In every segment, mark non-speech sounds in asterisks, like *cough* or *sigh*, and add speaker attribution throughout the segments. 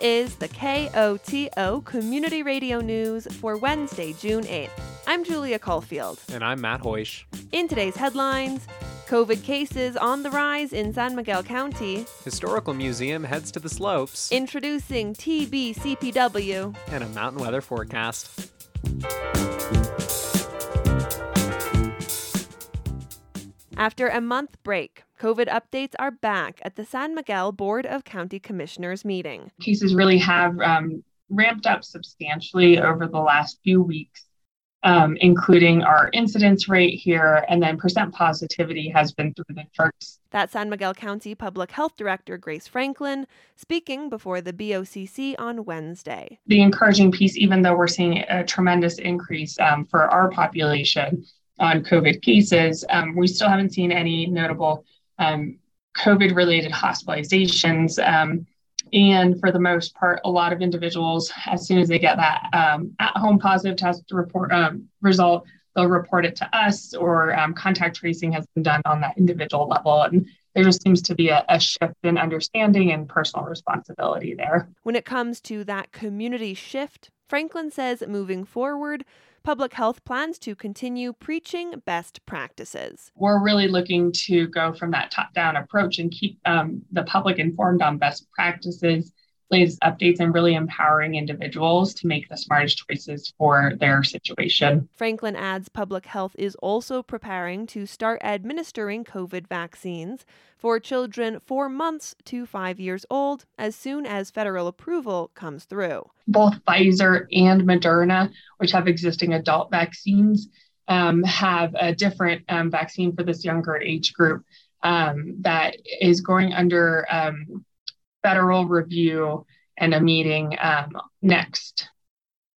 Speaker 1: is the KOTO Community Radio News for Wednesday, June 8th. I'm Julia Caulfield.
Speaker 2: And I'm Matt Hoish.
Speaker 1: In today's headlines, COVID cases on the rise in San Miguel County.
Speaker 2: Historical Museum heads to the slopes.
Speaker 1: Introducing TBCPW.
Speaker 2: And a mountain weather forecast.
Speaker 1: After a month break, COVID updates are back at the San Miguel Board of County Commissioners meeting.
Speaker 3: Cases really have um, ramped up substantially over the last few weeks um, including our incidence rate here, and then percent positivity has been through the charts.
Speaker 1: That San Miguel County Public Health Director Grace Franklin speaking before the BOCC on Wednesday.
Speaker 3: The encouraging piece, even though we're seeing a tremendous increase um, for our population on COVID cases, um, we still haven't seen any notable um, COVID related hospitalizations. Um, and for the most part, a lot of individuals, as soon as they get that um, at-home positive test report um, result, they'll report it to us, or contact tracing has been done on that individual level. And there just seems to be a, a, shift in understanding and personal responsibility there.
Speaker 1: When it comes to that community shift, Franklin says moving forward, public health plans to continue preaching best practices.
Speaker 3: We're really looking to go from that top down approach and keep um, the public informed on best practices latest updates and really empowering individuals to make the smartest choices for their situation.
Speaker 1: Franklin adds public health is also preparing to start administering COVID vaccines for children four months to five years old as soon as federal approval comes through.
Speaker 3: Both Pfizer and Moderna, which have existing adult vaccines, um, have a different um, vaccine for this younger age group um, that is going under um, federal review and a meeting um, next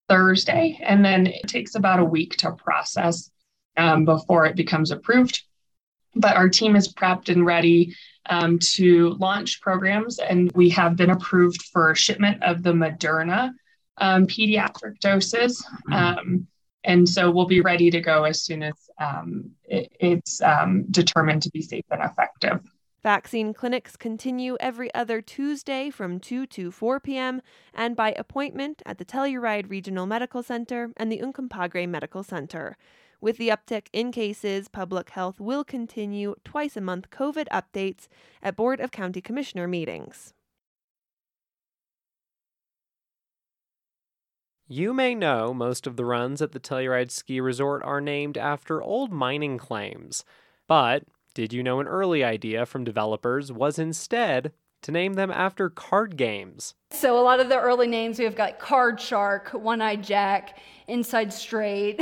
Speaker 3: Thursday. And then it takes about a week to process um, before it becomes approved. But our team is prepped and ready um, to launch programs, and we have been approved for shipment of the Moderna um, pediatric doses. Mm-hmm. Um, and so we'll be ready to go as soon as um, it, it's determined to be safe and effective.
Speaker 1: Vaccine clinics continue every other Tuesday from 2 to 4 p.m. and by appointment at the Telluride Regional Medical Center and the Uncompahgre Medical Center. With the uptick in cases, public health will continue twice a month COVID updates at Board of County Commissioner meetings.
Speaker 2: You may know most of the runs at the Telluride Ski Resort are named after old mining claims, but did you know an early idea from developers was instead to name them after card games?
Speaker 4: So, a lot of the early names we've got Card Shark, One Eyed Jack, Inside Straight.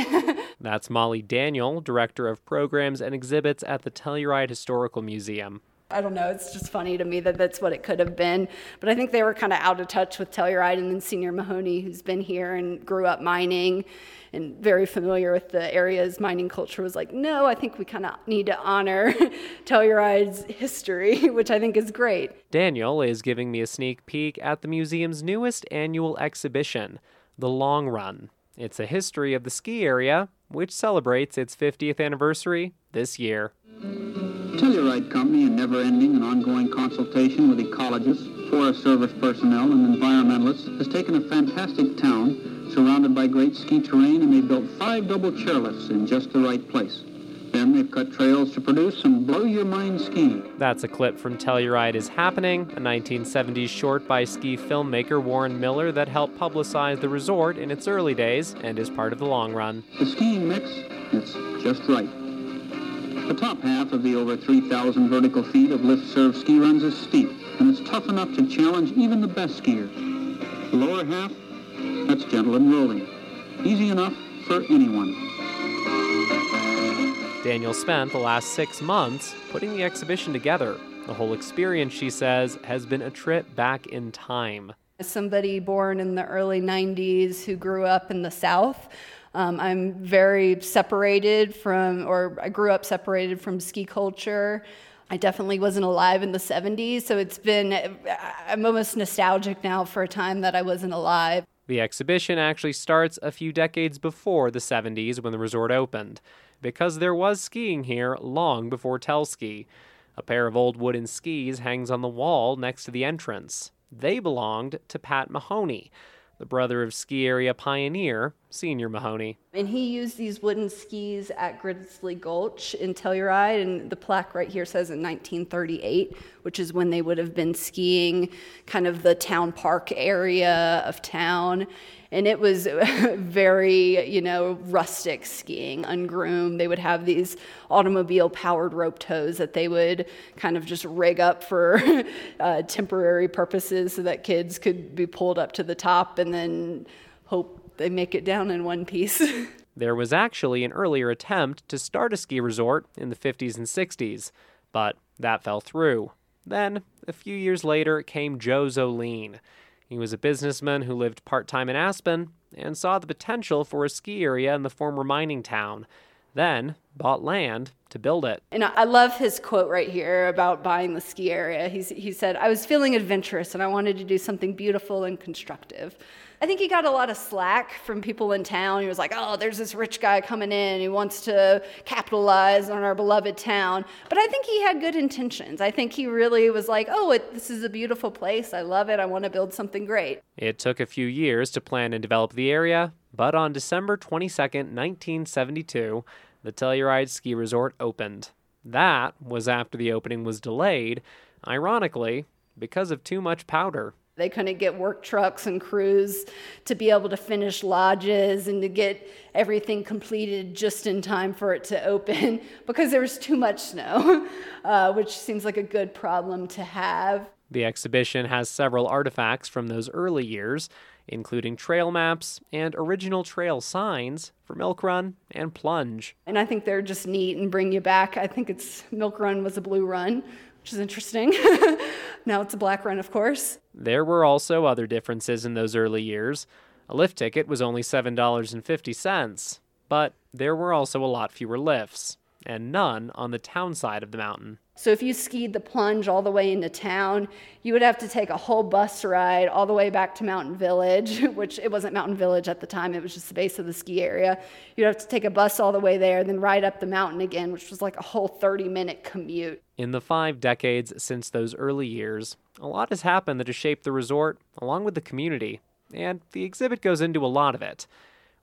Speaker 4: *laughs*
Speaker 2: That's Molly Daniel, Director of Programs and Exhibits at the Telluride Historical Museum.
Speaker 4: I don't know, it's just funny to me that that's what it could have been. But I think they were kind of out of touch with Telluride and then Senior Mahoney, who's been here and grew up mining and very familiar with the area's mining culture, was like, no, I think we kind of need to honor *laughs* Telluride's history, *laughs* which I think is great.
Speaker 2: Daniel is giving me a sneak peek at the museum's newest annual exhibition, The Long Run. It's a history of the ski area, which celebrates its 50th anniversary this year.
Speaker 5: Telluride Company, in never-ending and ongoing consultation with ecologists, Forest Service personnel, and environmentalists, has taken a fantastic town surrounded by great ski terrain, and they built five double chairlifts in just the right place. Then they've cut trails to produce some blow-your-mind skiing.
Speaker 2: That's a clip from Telluride is Happening, a 1970s short by ski filmmaker Warren Miller that helped publicize the resort in its early days and is part of the long run.
Speaker 5: The skiing mix, it's just right. The top half of the over 3,000 vertical feet of lift-served ski runs is steep, and it's tough enough to challenge even the best skiers. The lower half, that's gentle and rolling. Easy enough for anyone.
Speaker 2: Daniel spent the last six months putting the exhibition together. The whole experience, she says, has been a trip back in time.
Speaker 4: As somebody born in the early 90s who grew up in the South, um, I'm very separated from, or I grew up separated from ski culture. I definitely wasn't alive in the 70s, so it's been, I'm almost nostalgic now for a time that I wasn't alive.
Speaker 2: The exhibition actually starts a few decades before the 70s when the resort opened, because there was skiing here long before Telski. A pair of old wooden skis hangs on the wall next to the entrance. They belonged to Pat Mahoney, the brother of ski area pioneer Senior Mahoney.
Speaker 4: And he used these wooden skis at Gridley Gulch in Telluride, and the plaque right here says in 1938, which is when they would have been skiing kind of the town park area of town. And it was *laughs* very, you know, rustic skiing, ungroomed. They would have these automobile powered rope tows that they would kind of just rig up for *laughs* uh, temporary purposes so that kids could be pulled up to the top and then hope they make it down in one piece. *laughs*
Speaker 2: there was actually an earlier attempt to start a ski resort in the 50s and 60s, but that fell through. Then, a few years later, came Joe Zoline. He was a businessman who lived part time in Aspen and saw the potential for a ski area in the former mining town, then bought land to build it.
Speaker 4: And I love his quote right here about buying the ski area. He's, he said, I was feeling adventurous and I wanted to do something beautiful and constructive. I think he got a lot of slack from people in town. He was like, oh, there's this rich guy coming in. He wants to capitalize on our beloved town. But I think he had good intentions. I think he really was like, oh, it, this is a beautiful place. I love it. I want to build something great.
Speaker 2: It took a few years to plan and develop the area, but on December 22, 1972, the Telluride Ski Resort opened. That was after the opening was delayed, ironically, because of too much powder.
Speaker 4: They couldn't get work trucks and crews to be able to finish lodges and to get everything completed just in time for it to open *laughs* because there was too much snow, *laughs* uh, which seems like a good problem to have.
Speaker 2: The exhibition has several artifacts from those early years, including trail maps and original trail signs for Milk Run and Plunge.
Speaker 4: And I think they're just neat and bring you back. I think it's Milk Run was a blue run, which is interesting. *laughs* now it's a black run, of course.
Speaker 2: There were also other differences in those early years. A lift ticket was only $7.50, but there were also a lot fewer lifts, and none on the town side of the mountain.
Speaker 4: So if you skied the plunge all the way into town, you would have to take a whole bus ride all the way back to Mountain Village, *laughs* which it wasn't Mountain Village at the time, it was just the base of the ski area. You'd have to take a bus all the way there, and then ride up the mountain again, which was like a whole 30 minute commute.
Speaker 2: In the five decades since those early years, a lot has happened that has shaped the resort, along with the community, and the exhibit goes into a lot of it.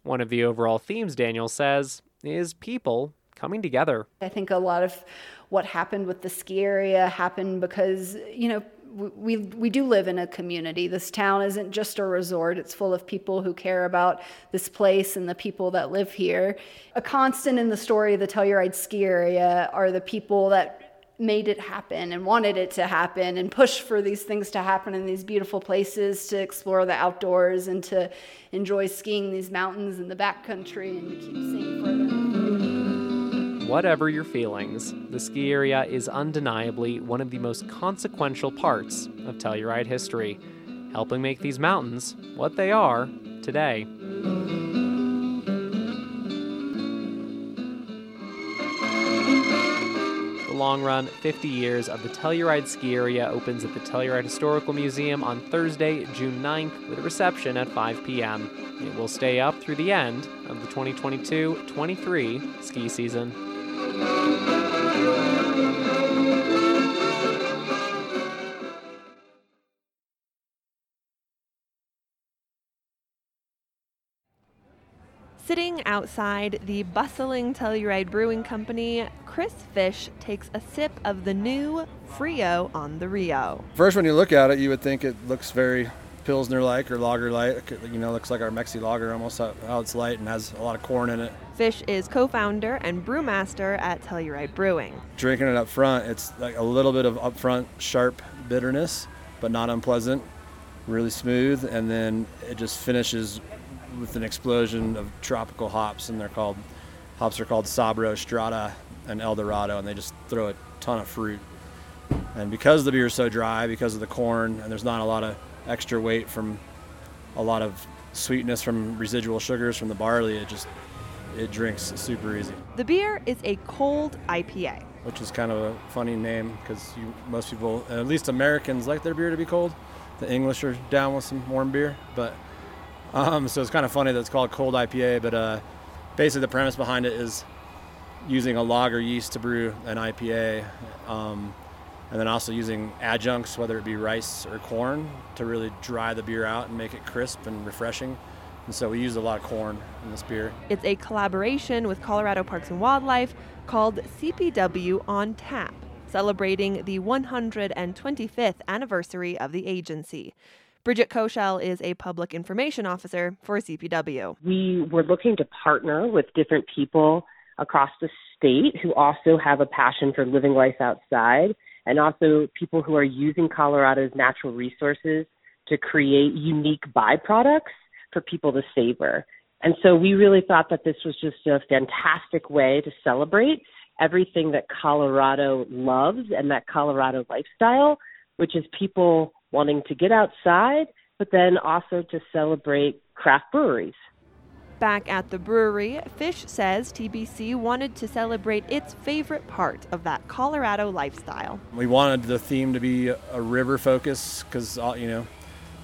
Speaker 2: One of the overall themes, Daniel says, is people coming together.
Speaker 4: I think a lot of what happened with the ski area happened because, you know, we, we do live in a community. This town isn't just a resort, it's full of people who care about this place and the people that live here. A constant in the story of the Telluride ski area are the people that made it happen and wanted it to happen and pushed for these things to happen in these beautiful places to explore the outdoors and to enjoy skiing these mountains in the backcountry and to keep seeing further.
Speaker 2: Whatever your feelings, the ski area is undeniably one of the most consequential parts of Telluride history, helping make these mountains what they are today. The long run 50 years of the Telluride ski area opens at the Telluride Historical Museum on Thursday, June 9th, with a reception at 5 p.m. It will stay up through the end of the 2022 23 ski season.
Speaker 1: Sitting outside the bustling Telluride Brewing Company, Chris Fish takes a sip of the new Frio on the Rio.
Speaker 6: First, when you look at it, you would think it looks very Pilsner like or lager like. You know, looks like our Mexi lager almost how it's light and has a lot of corn in it.
Speaker 1: Fish is co founder and brewmaster at Telluride Brewing.
Speaker 6: Drinking it up front, it's like a little bit of upfront sharp bitterness, but not unpleasant, really smooth, and then it just finishes with an explosion of tropical hops, and they're called hops are called Sabro, Strata, and Eldorado, and they just throw a ton of fruit. And because the beer is so dry, because of the corn, and there's not a lot of extra weight from a lot of sweetness from residual sugars from the barley. It just it drinks super easy.
Speaker 1: The beer is a cold IPA,
Speaker 6: which is kind of a funny name because most people, at least Americans, like their beer to be cold. The English are down with some warm beer, but um, so it's kind of funny that it's called cold IPA. But uh, basically, the premise behind it is using a lager yeast to brew an IPA. Um, and then also using adjuncts, whether it be rice or corn, to really dry the beer out and make it crisp and refreshing. And so we use a lot of corn in this beer.
Speaker 1: It's a collaboration with Colorado Parks and Wildlife called CPW on Tap, celebrating the 125th anniversary of the agency. Bridget Kochel is a public information officer for CPW.
Speaker 7: We were looking to partner with different people across the state who also have a passion for living life outside and also people who are using Colorado's natural resources to create unique byproducts for people to savor. And so we really thought that this was just a fantastic way to celebrate everything that Colorado loves and that Colorado lifestyle, which is people wanting to get outside, but then also to celebrate craft breweries.
Speaker 1: Back at the brewery, Fish says TBC wanted to celebrate its favorite part of that Colorado lifestyle.
Speaker 6: We wanted the theme to be a river focus because, you know,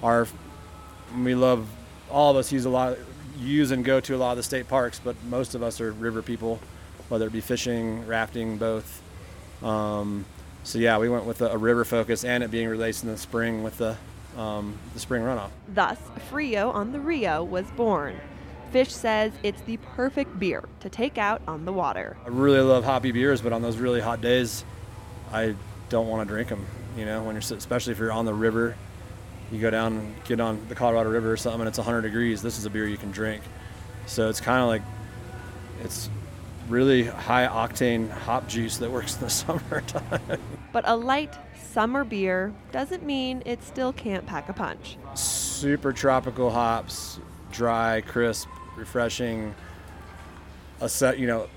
Speaker 6: our we love all of us use a lot use and go to a lot of the state parks, but most of us are river people, whether it be fishing, rafting, both. Um, so yeah, we went with a, a, river focus and it being released in the spring with the um, the spring runoff.
Speaker 1: Thus, Frio on the Rio was born. Fish says it's the perfect beer to take out on the water.
Speaker 6: I really love hoppy beers, but on those really hot days, I don't want to drink them. You know, when you're especially if you're on the river you go down and get on the Colorado River or something and it's 100 degrees, this is a beer you can drink. So it's kind of like it's really high octane hop juice that works in the *laughs* summertime.
Speaker 1: But a light summer beer doesn't mean it still can't pack a punch.
Speaker 6: Super tropical hops, dry, crisp, refreshing. A set, you know,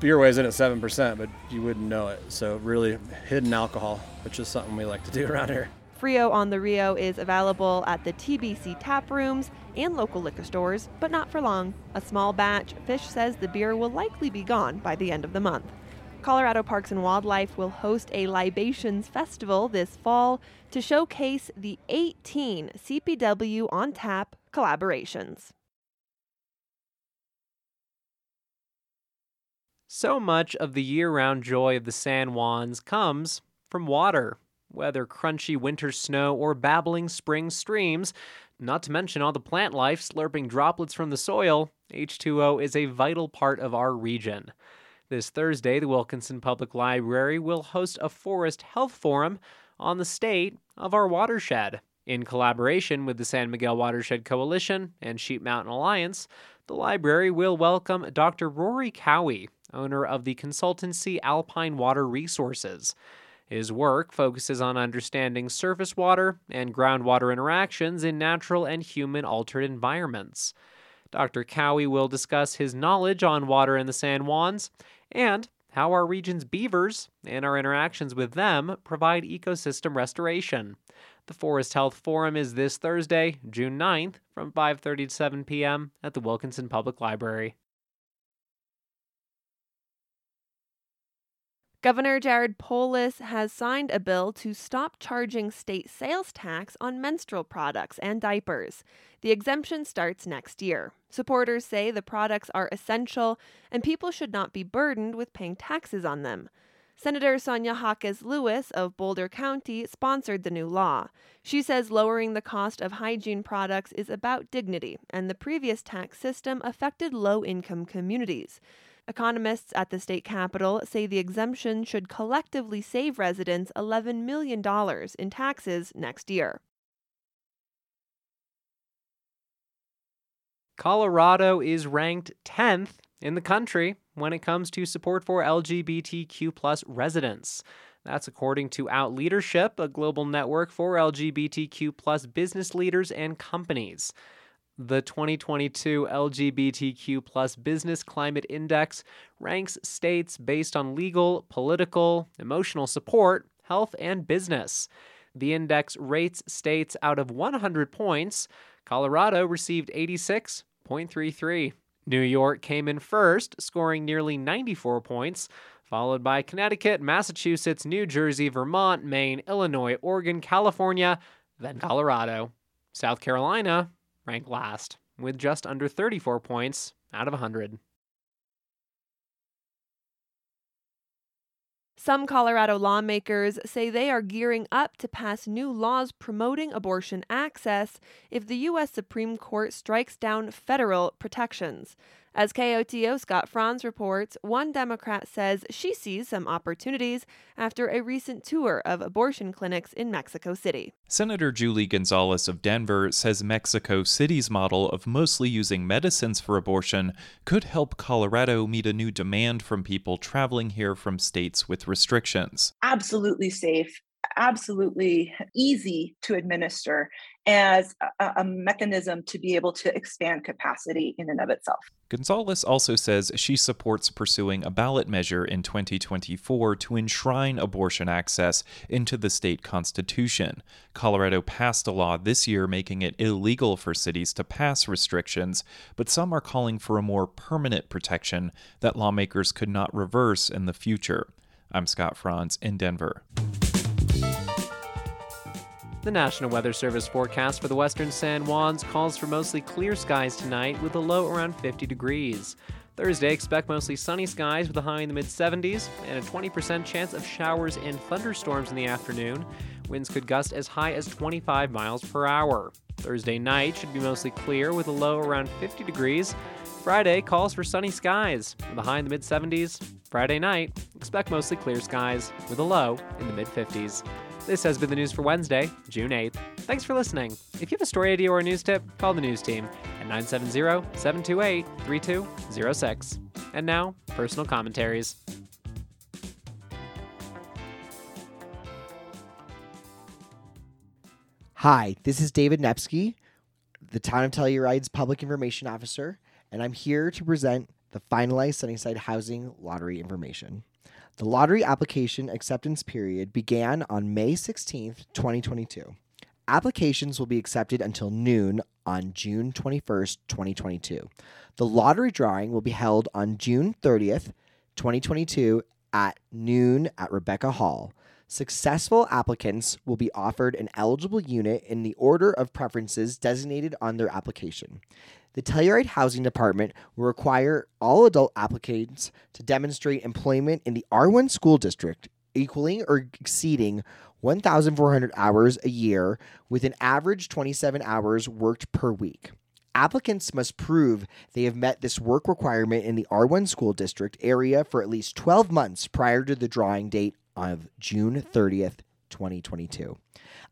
Speaker 6: beer weighs in at seven percent, but you wouldn't know it. So really hidden alcohol, which is something we like to do *laughs* around here.
Speaker 1: Frio on the Rio is available at the TBC tap rooms and local liquor stores, but not for long. A small batch, Fish says the beer will likely be gone by the end of the month. Colorado Parks and Wildlife will host a libations festival this fall to showcase the 18 CPW on tap collaborations.
Speaker 2: So much of the year round joy of the San Juans comes from water whether crunchy winter snow or babbling spring streams, not to mention all the plant life slurping droplets from the soil, H2O is a vital part of our region. This Thursday, the Wilkinson Public Library will host a forest health forum on the state of our watershed. In collaboration with the San Miguel Watershed Coalition and Sheep Mountain Alliance, the library will welcome Dr. Rory Cowie, owner of the consultancy Alpine Water Resources. His work focuses on understanding surface water and groundwater interactions in natural and human altered environments. Dr. Cowie will discuss his knowledge on water in the San Juans and how our region's beavers and our interactions with them provide ecosystem restoration. The Forest Health Forum is this Thursday, June 9th from 5:30 to 7 p.m. at the Wilkinson Public Library.
Speaker 1: Governor Jared Polis has signed a bill to stop charging state sales tax on menstrual products and diapers. The exemption starts next year. Supporters say the products are essential and people should not be burdened with paying taxes on them. Senator Sonia Jaquez Lewis of Boulder County sponsored the new law. She says lowering the cost of hygiene products is about dignity, and the previous tax system affected low income communities. Economists at the state capitol say the exemption should collectively save residents $11 million in taxes next year.
Speaker 2: Colorado is ranked 10th in the country when it comes to support for LGBTQ residents. That's according to Out Leadership, a global network for LGBTQ business leaders and companies. The 2022 LGBTQ plus Business Climate Index ranks states based on legal, political, emotional support, health, and business. The index rates states out of 100 points. Colorado received 86.33. New York came in first, scoring nearly 94 points, followed by Connecticut, Massachusetts, New Jersey, Vermont, Maine, Illinois, Oregon, California, then Colorado. South Carolina ranked last, with just under 34 points out of 100.
Speaker 1: Some Colorado lawmakers say they are gearing up to pass new laws promoting abortion access if the U.S. Supreme Court strikes down federal protections. As KOTO Scott Franz reports, one Democrat says she sees some opportunities after a recent tour of abortion clinics in Mexico City.
Speaker 8: Senator Julie Gonzalez of Denver says Mexico City's model of mostly using medicines for abortion could help Colorado meet a new demand from people traveling here from states with restrictions.
Speaker 9: Absolutely safe absolutely easy to administer as a, a, mechanism to be able to expand capacity in and of itself.
Speaker 8: Gonzalez also says she supports pursuing a ballot measure in 2024 to enshrine abortion access into the state constitution. Colorado passed a law this year making it illegal for cities to pass restrictions, but some are calling for a more permanent protection that lawmakers could not reverse in the future. I'm Scott Franz in Denver.
Speaker 2: The National Weather Service forecast for the western San Juans calls for mostly clear skies tonight with a low around 50 degrees. Thursday, expect mostly sunny skies with a high in the mid 70s and a 20% chance of showers and thunderstorms in the afternoon. Winds could gust as high as 25 miles per hour. Thursday night should be mostly clear with a low around 50 degrees. Friday calls for sunny skies with a high in the mid 70s. Friday night, expect mostly clear skies with a low in the mid 50s. This has been the news for Wednesday, June 8th. Thanks for listening. If you have a story idea or a news tip, call the news team at 970 728 3206. And now, personal commentaries.
Speaker 10: Hi, this is David Nepsky, the Town of Telluride's Public Information Officer, and I'm here to present the finalized Sunnyside Housing Lottery information. The lottery application acceptance period began on May 16th, 2022. Applications will be accepted until noon on June 21st, 2022. The lottery drawing will be held on June 30th, 2022 at noon at Rebekah Hall. Successful applicants will be offered an eligible unit in the order of preferences designated on their application. The Telluride Housing Department will require all adult applicants to demonstrate employment in the R1 school district equaling or exceeding 1,400 hours a year with an average 27 hours worked per week. Applicants must prove they have met this work requirement in the R1 school district area for at least 12 months prior to the drawing date of June 30th, 2022.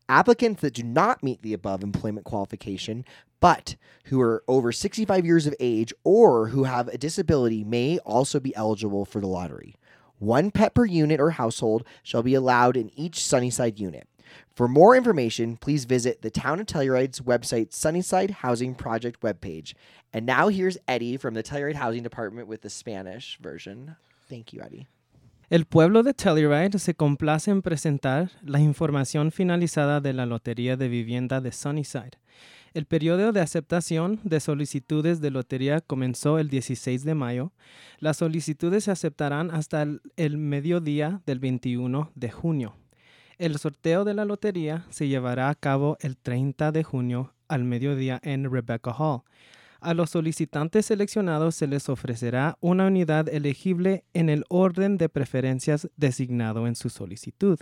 Speaker 10: Applicants that do not meet the above employment qualification but who are over 65 years of age or who have a disability may also be eligible for the lottery. One pet per unit or household shall be allowed in each Sunnyside unit. For more information, please visit the Town of Telluride's website, Sunnyside Housing Project webpage. And now here's Eddie from the Telluride Housing Department with the Spanish version. Thank you, Eddie.
Speaker 11: El pueblo de Telluride se complace en presentar la información finalizada de la Lotería de Vivienda de Sunnyside. El periodo de aceptación de solicitudes de lotería comenzó el 16 de mayo. Las solicitudes se aceptarán hasta el, mediodía del 21 de junio. El sorteo de la lotería se llevará a cabo el 30 de junio al mediodía en Rebecca Hall. A los solicitantes seleccionados se les ofrecerá una unidad elegible en el orden de preferencias designado en su solicitud.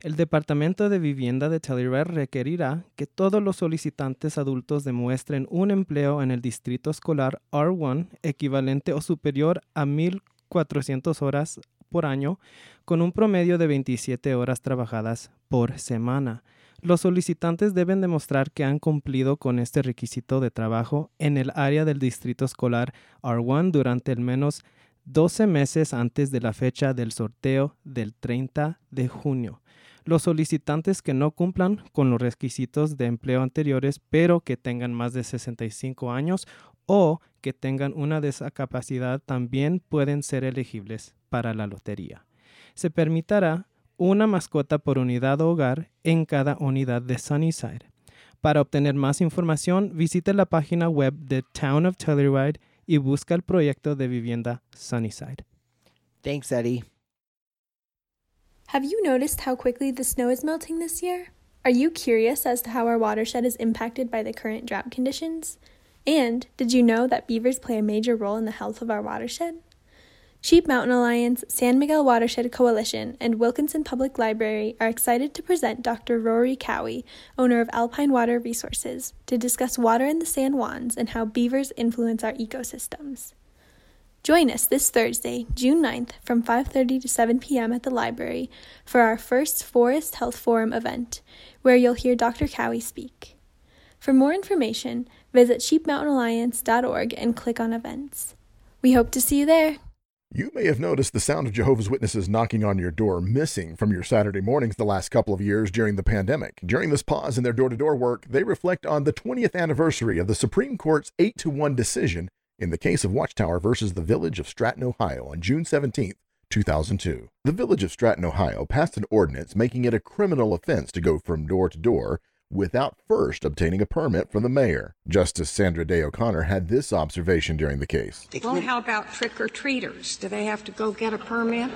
Speaker 11: El Departamento de Vivienda de Telluride requerirá que todos los solicitantes adultos demuestren un empleo en el distrito escolar R1 equivalente o superior a 1.400 horas por año, con un promedio de 27 horas trabajadas por semana. Los solicitantes deben demostrar que han cumplido con este requisito de trabajo en el área del distrito escolar R1 durante al menos 12 meses antes de la fecha del sorteo del 30 de junio. Los solicitantes que no cumplan con los requisitos de empleo anteriores, pero que tengan más de 65 años o que tengan una discapacidad, también pueden ser elegibles para la lotería. Se permitirá una mascota por unidad o hogar en cada unidad de Sunnyside. Para obtener más información, visite la página web de Town of Telluride y busca el proyecto de vivienda Sunnyside.
Speaker 10: Thanks, Eddie.
Speaker 12: Have you noticed how quickly the snow is melting this year? Are you curious as to how our watershed is impacted by the current drought conditions? And did you know that beavers play a major role in the health of our watershed? Sheep Mountain Alliance, San Miguel Watershed Coalition, and Wilkinson Public Library are excited to present Dr. Rory Cowie, owner of Alpine Water Resources, to discuss water in the San Juans and how beavers influence our ecosystems. Join us this Thursday, June 9th from 5:30 to 7 p.m. at the library for our first Forest Health Forum event, where you'll hear Dr. Cowie speak. For more information, visit sheepmountainalliance.org and click on events. We hope to see you there.
Speaker 13: You may have noticed the sound of Jehovah's Witnesses knocking on your door missing from your Saturday mornings the last couple of years during the pandemic. During this pause in their door to door work, they reflect on the 20th anniversary of the Supreme Court's 8 to 1 decision in the case of Watchtower versus the Village of Stratton, Ohio on June 17, 2002. The Village of Stratton, Ohio passed an ordinance making it a criminal offense to go from door to door without first obtaining a permit from the mayor. Justice Sandra Day O'Connor had this observation during the case.
Speaker 14: Well, how about trick or treaters? Do they have to go get a permit?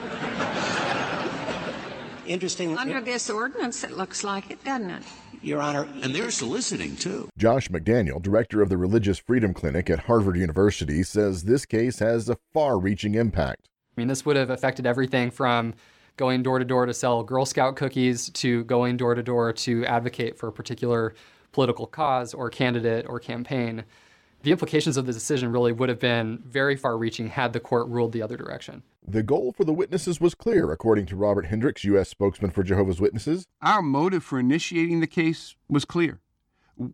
Speaker 15: Interesting.
Speaker 14: Under this ordinance, it looks like it, doesn't it?
Speaker 15: Your Honor,
Speaker 16: and they're soliciting too.
Speaker 13: Josh McDaniel, director of the Religious Freedom Clinic at Harvard University, says this case has a far reaching impact.
Speaker 17: I mean, this would have affected everything from going door to door to sell Girl Scout cookies to going door to door to advocate for a particular political cause or candidate or campaign. The implications of the decision really would have been very far reaching had the court ruled the other direction.
Speaker 13: The goal for the witnesses was clear, according to Robert Hendricks, U.S. spokesman for Jehovah's Witnesses.
Speaker 18: Our motive for initiating the case was clear.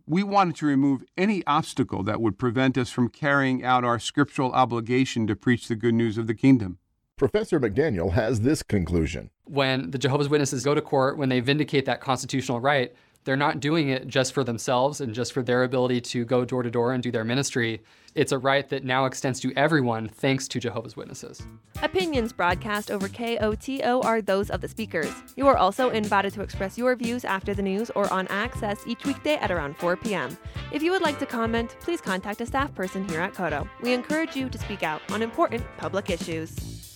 Speaker 18: We wanted to remove any obstacle that would prevent us from carrying out our scriptural obligation to preach the good news of the kingdom.
Speaker 13: Professor McDaniel has this conclusion.
Speaker 17: When the Jehovah's Witnesses go to court, when they vindicate that constitutional right, they're not doing it just for themselves and just for their ability to go door to door and do their ministry. It's a right that now extends to everyone thanks to Jehovah's Witnesses.
Speaker 1: Opinions broadcast over KOTO are those of the speakers. You are also invited to express your views after the news or on Access each weekday at around 4 p.m. If you would like to comment, please contact a staff person here at KOTO. We encourage you to speak out on important public issues.